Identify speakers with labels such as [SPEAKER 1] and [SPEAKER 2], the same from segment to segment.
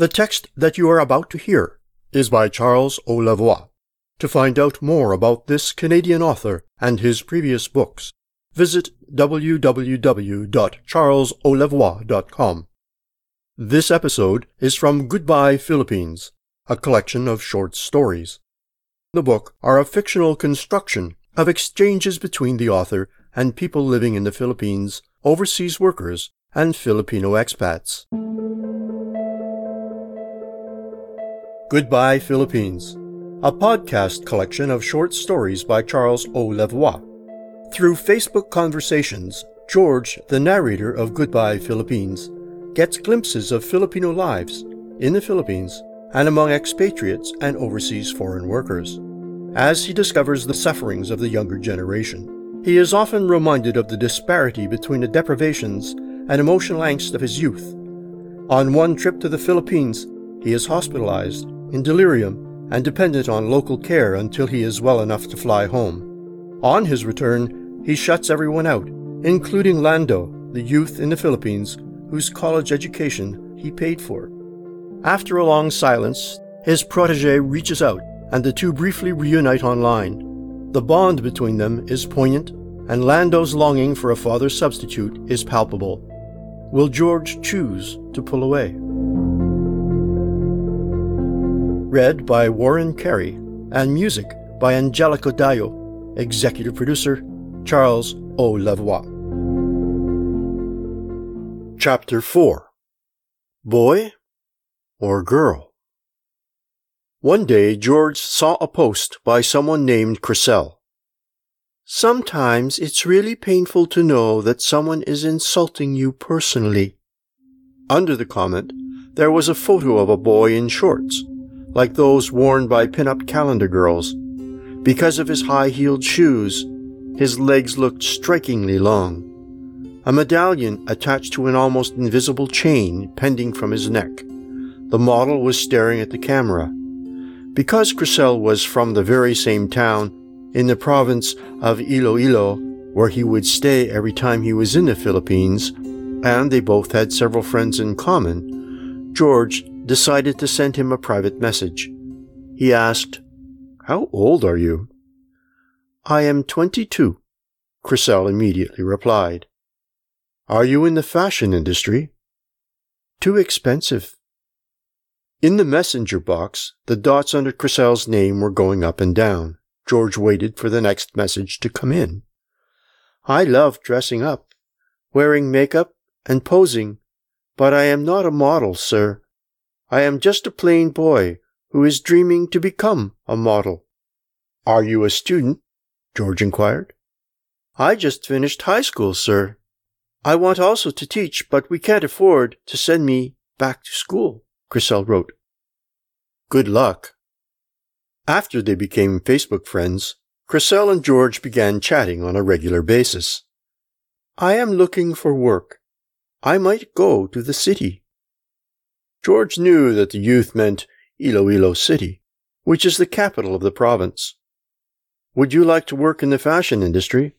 [SPEAKER 1] The text that you are about to hear is by Charles O. Lavoie. To find out more about this Canadian author and his previous books, visit www.charlesolavoie.com. This episode is from Goodbye Philippines, a collection of short stories. The book are a fictional construction of exchanges between the author and people living in the Philippines, overseas workers, and Filipino expats. Goodbye Philippines, a podcast collection of short stories by Charles O. Lavoie. Through Facebook conversations, George, the narrator of Goodbye Philippines, gets glimpses of Filipino lives in the Philippines and among expatriates and overseas foreign workers. As he discovers the sufferings of the younger generation, he is often reminded of the disparity between the deprivations and emotional angst of his youth. On one trip to the Philippines, he is hospitalized in delirium and dependent on local care until he is well enough to fly home. On his return, he shuts everyone out, including Lando, the youth in the Philippines whose college education he paid for. After a long silence, his protege reaches out and the two briefly reunite online. The bond between them is poignant, and Lando's longing for a father substitute is palpable. Will George choose to pull away? Read by Warren Carey, and music by Angelico Dayo, executive producer Charles O. Lavoie. Chapter 4 Boy or Girl? One day, George saw a post by someone named Chriselle. Sometimes it's really painful to know that someone is insulting you personally. Under the comment, there was a photo of a boy in shorts like those worn by pin-up calendar girls. Because of his high-heeled shoes, his legs looked strikingly long. A medallion attached to an almost invisible chain pending from his neck. The model was staring at the camera. Because Chriselle was from the very same town in the province of Iloilo, where he would stay every time he was in the Philippines, and they both had several friends in common, George decided to send him a private message. He asked, How old are you? I am twenty-two, Chriselle immediately replied. Are you in the fashion industry? Too expensive. In the messenger box, the dots under Chriselle's name were going up and down. George waited for the next message to come in. I love dressing up, wearing makeup, and posing, but I am not a model, sir. I am just a plain boy who is dreaming to become a model. Are you a student? George inquired. I just finished high school, sir. I want also to teach, but we can't afford to send me back to school, Chriselle wrote. Good luck. After they became Facebook friends, Chriselle and George began chatting on a regular basis. I am looking for work. I might go to the city. George knew that the youth meant Iloilo City, which is the capital of the province. Would you like to work in the fashion industry?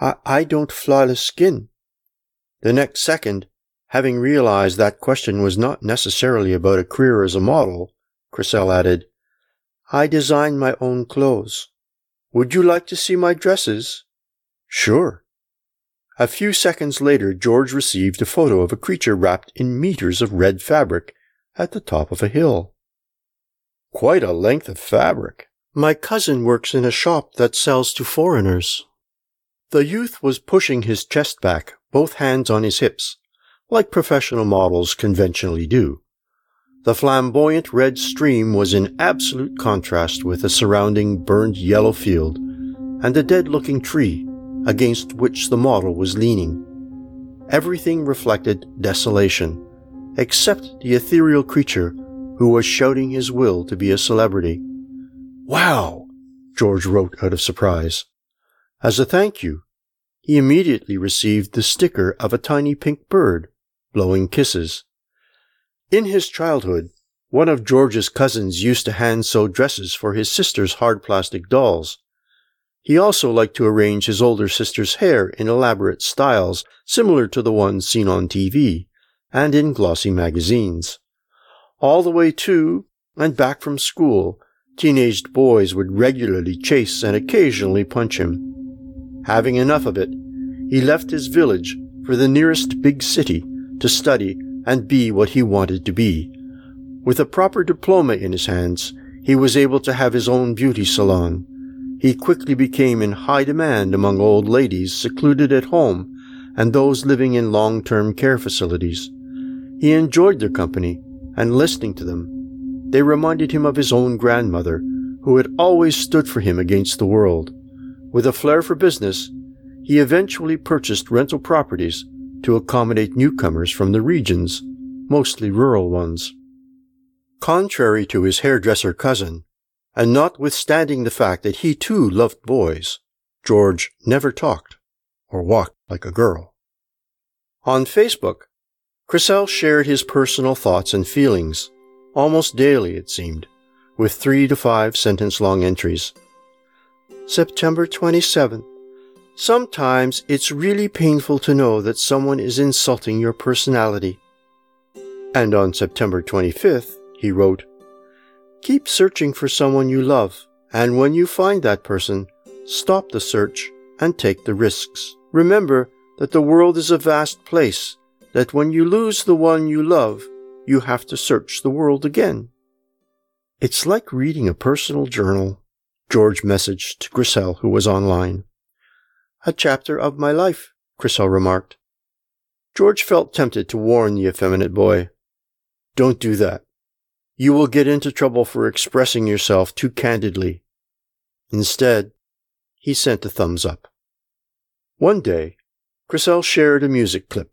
[SPEAKER 1] I, I don't flawless skin. The next second, having realized that question was not necessarily about a career as a model, Chriselle added, I design my own clothes. Would you like to see my dresses? Sure. A few seconds later, George received a photo of a creature wrapped in meters of red fabric at the top of a hill. Quite a length of fabric. My cousin works in a shop that sells to foreigners. The youth was pushing his chest back, both hands on his hips, like professional models conventionally do. The flamboyant red stream was in absolute contrast with the surrounding burned yellow field and the dead looking tree against which the model was leaning. Everything reflected desolation, except the ethereal creature who was shouting his will to be a celebrity. Wow! George wrote out of surprise. As a thank you, he immediately received the sticker of a tiny pink bird blowing kisses. In his childhood, one of George's cousins used to hand sew dresses for his sister's hard plastic dolls. He also liked to arrange his older sister's hair in elaborate styles similar to the ones seen on TV and in glossy magazines. All the way to and back from school, teenaged boys would regularly chase and occasionally punch him. Having enough of it, he left his village for the nearest big city to study and be what he wanted to be. With a proper diploma in his hands, he was able to have his own beauty salon. He quickly became in high demand among old ladies secluded at home and those living in long-term care facilities. He enjoyed their company and listening to them. They reminded him of his own grandmother, who had always stood for him against the world. With a flair for business, he eventually purchased rental properties to accommodate newcomers from the regions, mostly rural ones. Contrary to his hairdresser cousin, and notwithstanding the fact that he too loved boys, George never talked or walked like a girl. On Facebook, Chriselle shared his personal thoughts and feelings, almost daily it seemed, with three to five sentence long entries. September 27th. Sometimes it's really painful to know that someone is insulting your personality. And on September 25th, he wrote, Keep searching for someone you love, and when you find that person, stop the search and take the risks. Remember that the world is a vast place, that when you lose the one you love, you have to search the world again. It's like reading a personal journal, George messaged to Chriselle, who was online. A chapter of my life, Chriselle remarked. George felt tempted to warn the effeminate boy. Don't do that. You will get into trouble for expressing yourself too candidly. Instead, he sent a thumbs up. One day, Chriselle shared a music clip,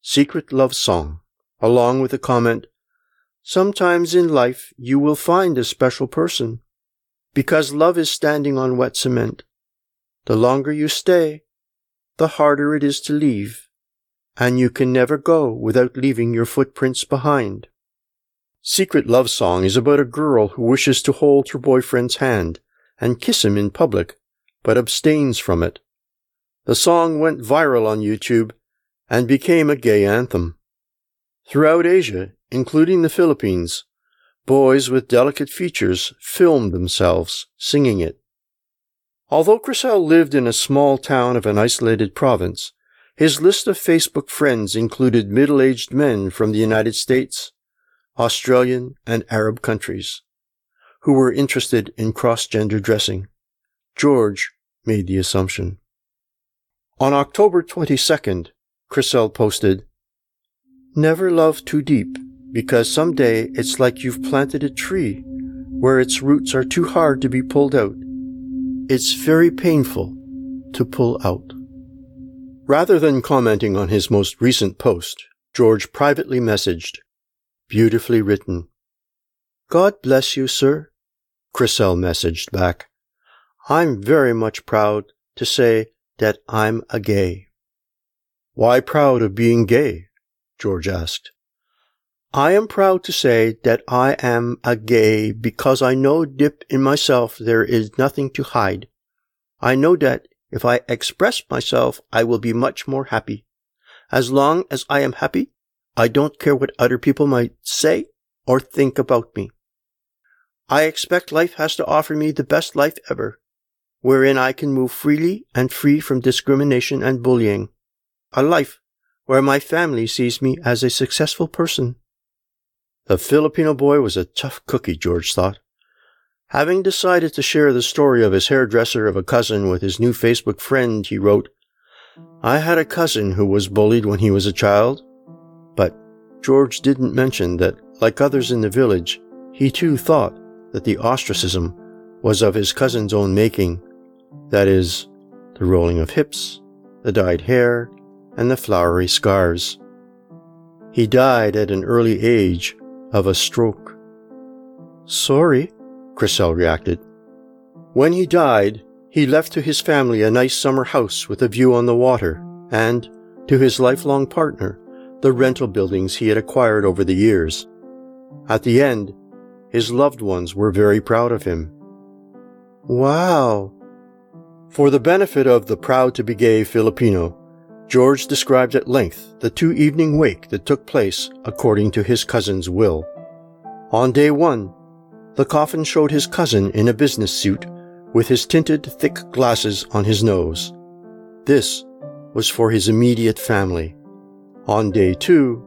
[SPEAKER 1] Secret Love Song, along with a comment, Sometimes in life you will find a special person, because love is standing on wet cement. The longer you stay, the harder it is to leave, and you can never go without leaving your footprints behind. Secret Love Song is about a girl who wishes to hold her boyfriend's hand and kiss him in public, but abstains from it. The song went viral on YouTube and became a gay anthem. Throughout Asia, including the Philippines, boys with delicate features filmed themselves singing it. Although Chriselle lived in a small town of an isolated province, his list of Facebook friends included middle-aged men from the United States, Australian, and Arab countries, who were interested in cross-gender dressing. George made the assumption. On October 22nd, Chriselle posted, Never love too deep, because someday it's like you've planted a tree where its roots are too hard to be pulled out. It's very painful to pull out. Rather than commenting on his most recent post, George privately messaged, Beautifully written. God bless you, sir. Chriselle messaged back. I'm very much proud to say that I'm a gay. Why proud of being gay? George asked. I am proud to say that I am a gay because I know deep in myself there is nothing to hide. I know that if I express myself, I will be much more happy. As long as I am happy, I don't care what other people might say or think about me. I expect life has to offer me the best life ever, wherein I can move freely and free from discrimination and bullying a life where my family sees me as a successful person. The Filipino boy was a tough cookie, George thought. Having decided to share the story of his hairdresser of a cousin with his new Facebook friend, he wrote, I had a cousin who was bullied when he was a child, George didn't mention that, like others in the village, he too thought that the ostracism was of his cousin's own making, that is, the rolling of hips, the dyed hair, and the flowery scars. He died at an early age of a stroke. Sorry, Chriselle reacted. When he died, he left to his family a nice summer house with a view on the water, and, to his lifelong partner, the rental buildings he had acquired over the years. At the end, his loved ones were very proud of him. Wow! For the benefit of the proud to be gay Filipino, George described at length the two evening wake that took place according to his cousin's will. On day one, the coffin showed his cousin in a business suit with his tinted thick glasses on his nose. This was for his immediate family. On day two,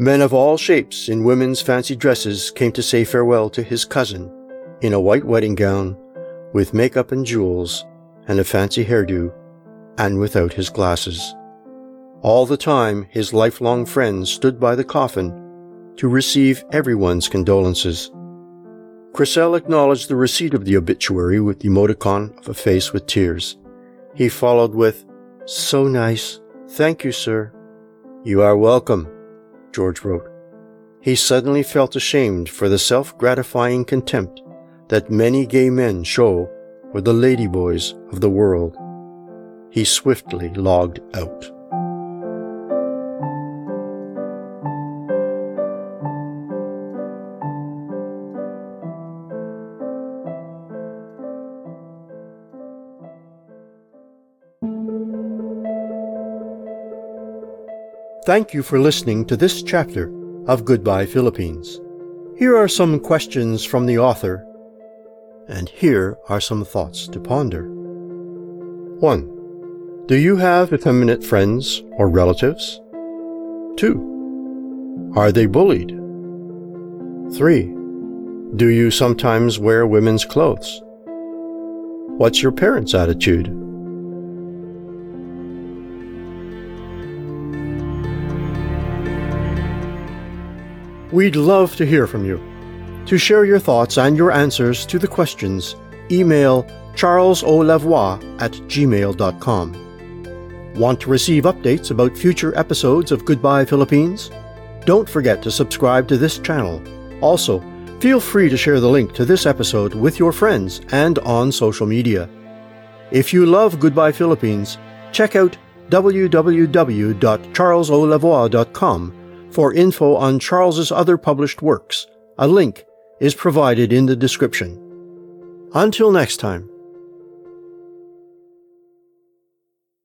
[SPEAKER 1] men of all shapes in women's fancy dresses came to say farewell to his cousin in a white wedding gown with makeup and jewels and a fancy hairdo and without his glasses. All the time, his lifelong friends stood by the coffin to receive everyone's condolences. Chriselle acknowledged the receipt of the obituary with the emoticon of a face with tears. He followed with, So nice. Thank you, sir. You are welcome, George wrote. He suddenly felt ashamed for the self gratifying contempt that many gay men show for the ladyboys of the world. He swiftly logged out. Thank you for listening to this chapter of Goodbye Philippines. Here are some questions from the author, and here are some thoughts to ponder. 1. Do you have effeminate friends or relatives? 2. Are they bullied? 3. Do you sometimes wear women's clothes? What's your parents' attitude? We'd love to hear from you. To share your thoughts and your answers to the questions, email charlesolavoie at gmail.com. Want to receive updates about future episodes of Goodbye Philippines? Don't forget to subscribe to this channel. Also, feel free to share the link to this episode with your friends and on social media. If you love Goodbye Philippines, check out www.charlesolavoie.com for info on Charles's other published works. A link is provided in the description. Until next time.